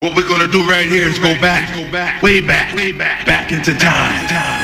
What we're gonna do right here is go back, go back, way back, way back, back into time. time,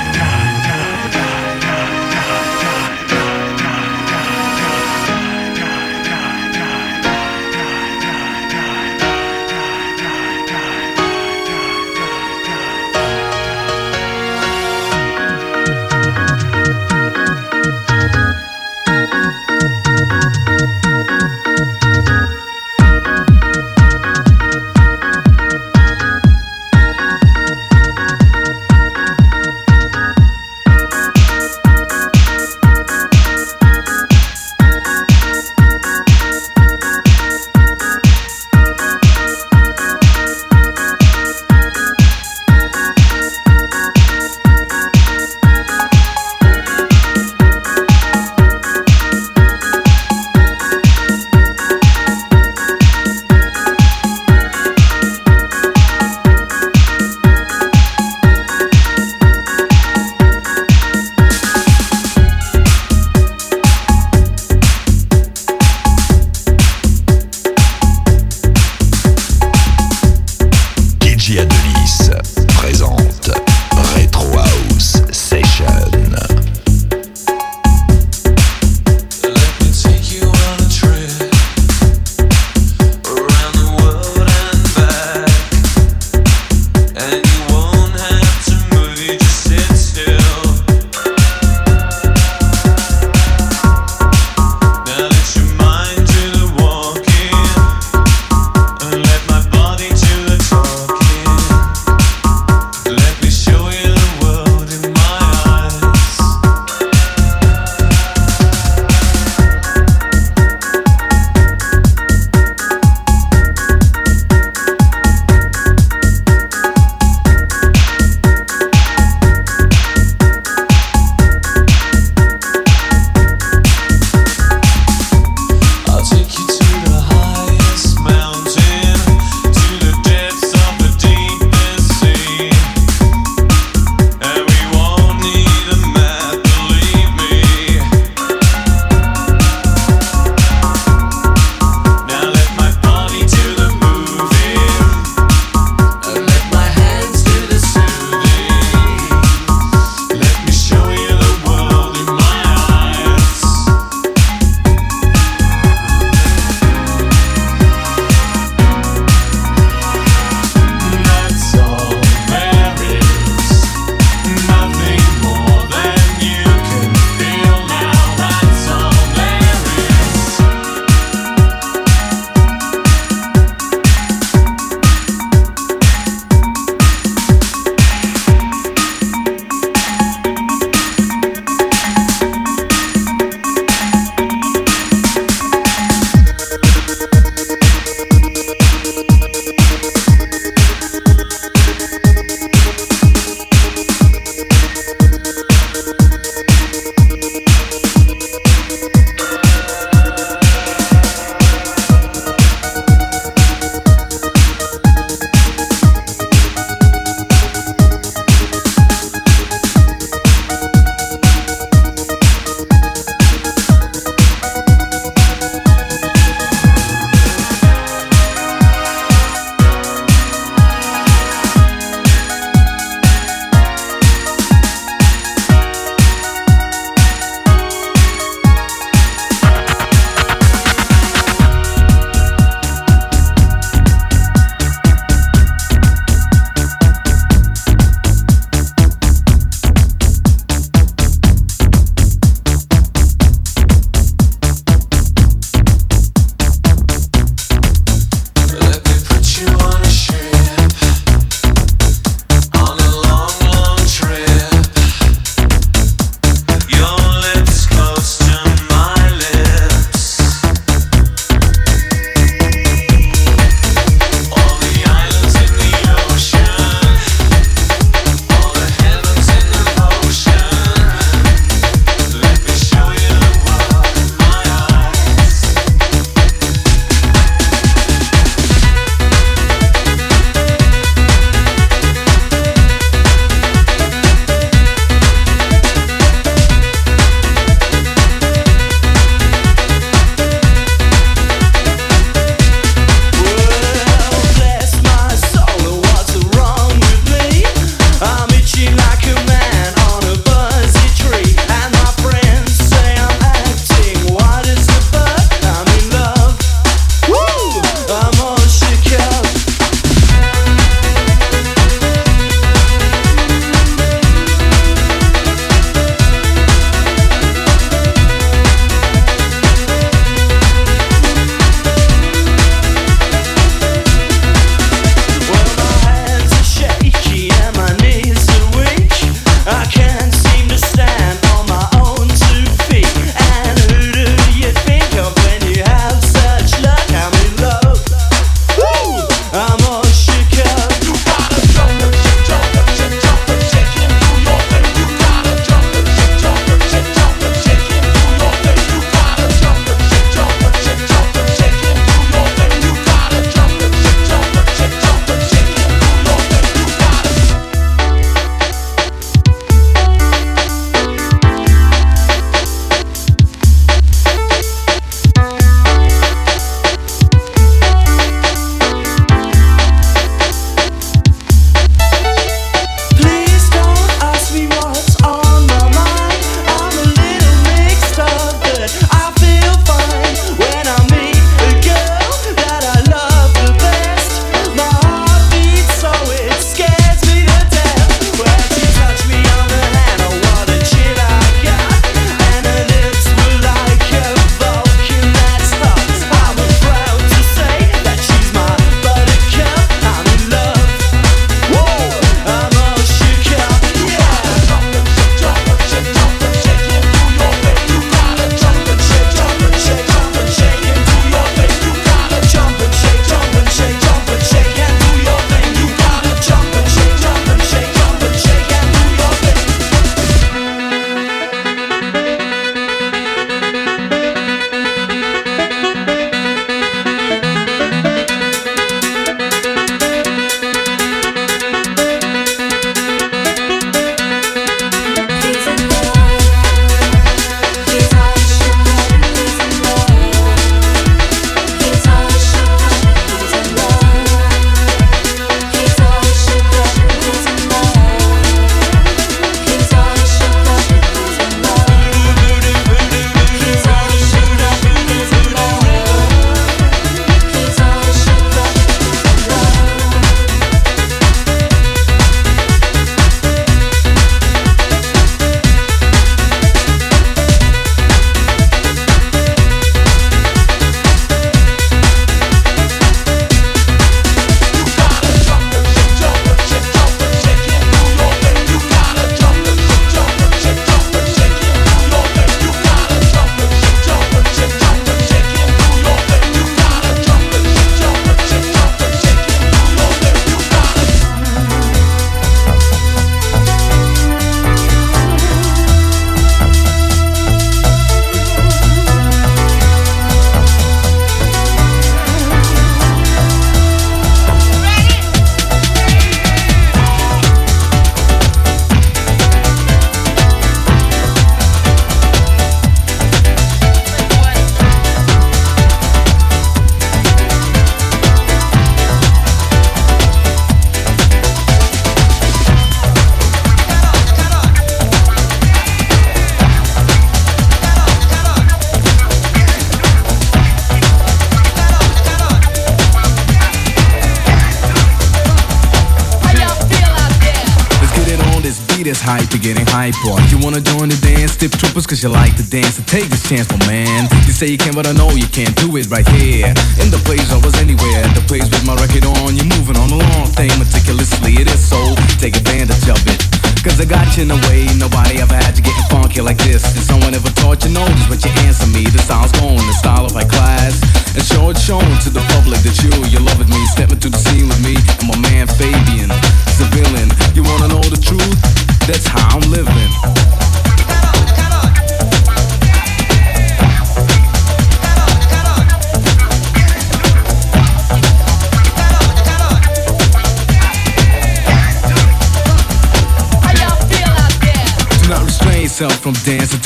hype. You wanna join the dance, tip troopers, cause you like to dance. So take this chance, my man. You say you can, but I know you can't do it right here. In the place, I was anywhere. The place with my record on. You're moving on a long thing meticulously. It is so, take advantage of it. Cause I got you in a way nobody ever had you getting funky like this.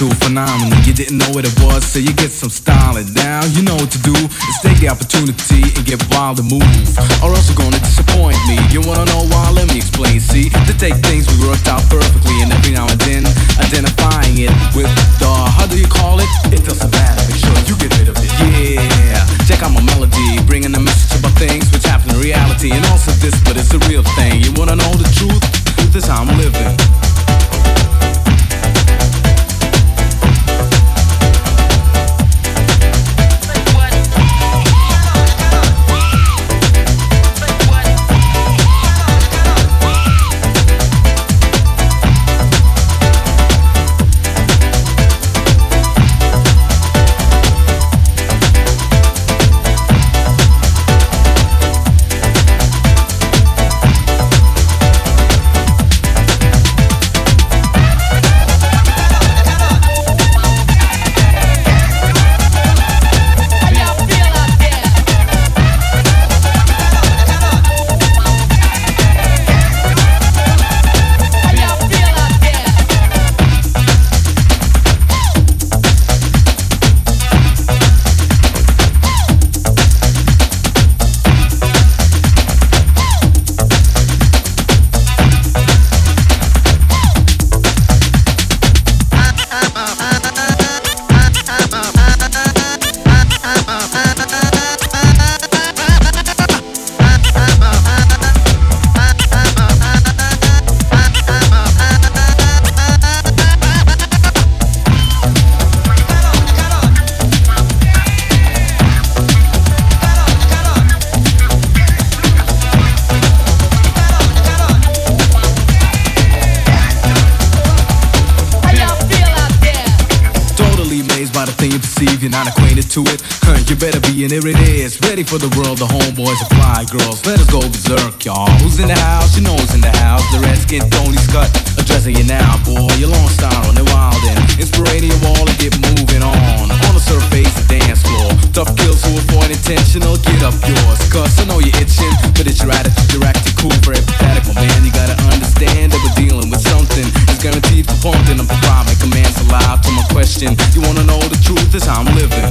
A phenomenon. You didn't know what it was, so you get some style. And now you know what to do. Is take the opportunity and get wild and move. Or else you're gonna disappoint me. You wanna know why? Let me explain. See, to take things we worked out perfectly, and every now and then identifying it with the how do you call it? It doesn't matter. Make sure you get rid of it. Yeah, check out my melody, bringing the message about things which happen in reality, and also this, but it's a real thing. You wanna know the truth? This is how I'm living. And here it is. Ready for the world, the homeboys and fly girls. Let us go berserk, y'all. Who's in the house? You know who's in the house. The Redskin, Tony Scott, addressing you now, boy. Your long style on the wild end. Inspirating you all to get moving on. The surface, the dance floor. Tough kills who avoid intentional. Get up yours, cause I know you're itching. But it's your attitude, you're acting cool, for pathetic, my man. You gotta understand that we're dealing with something. It's guaranteed for pumping. I'm providing commands alive to my question. You wanna know the truth? Is how I'm living.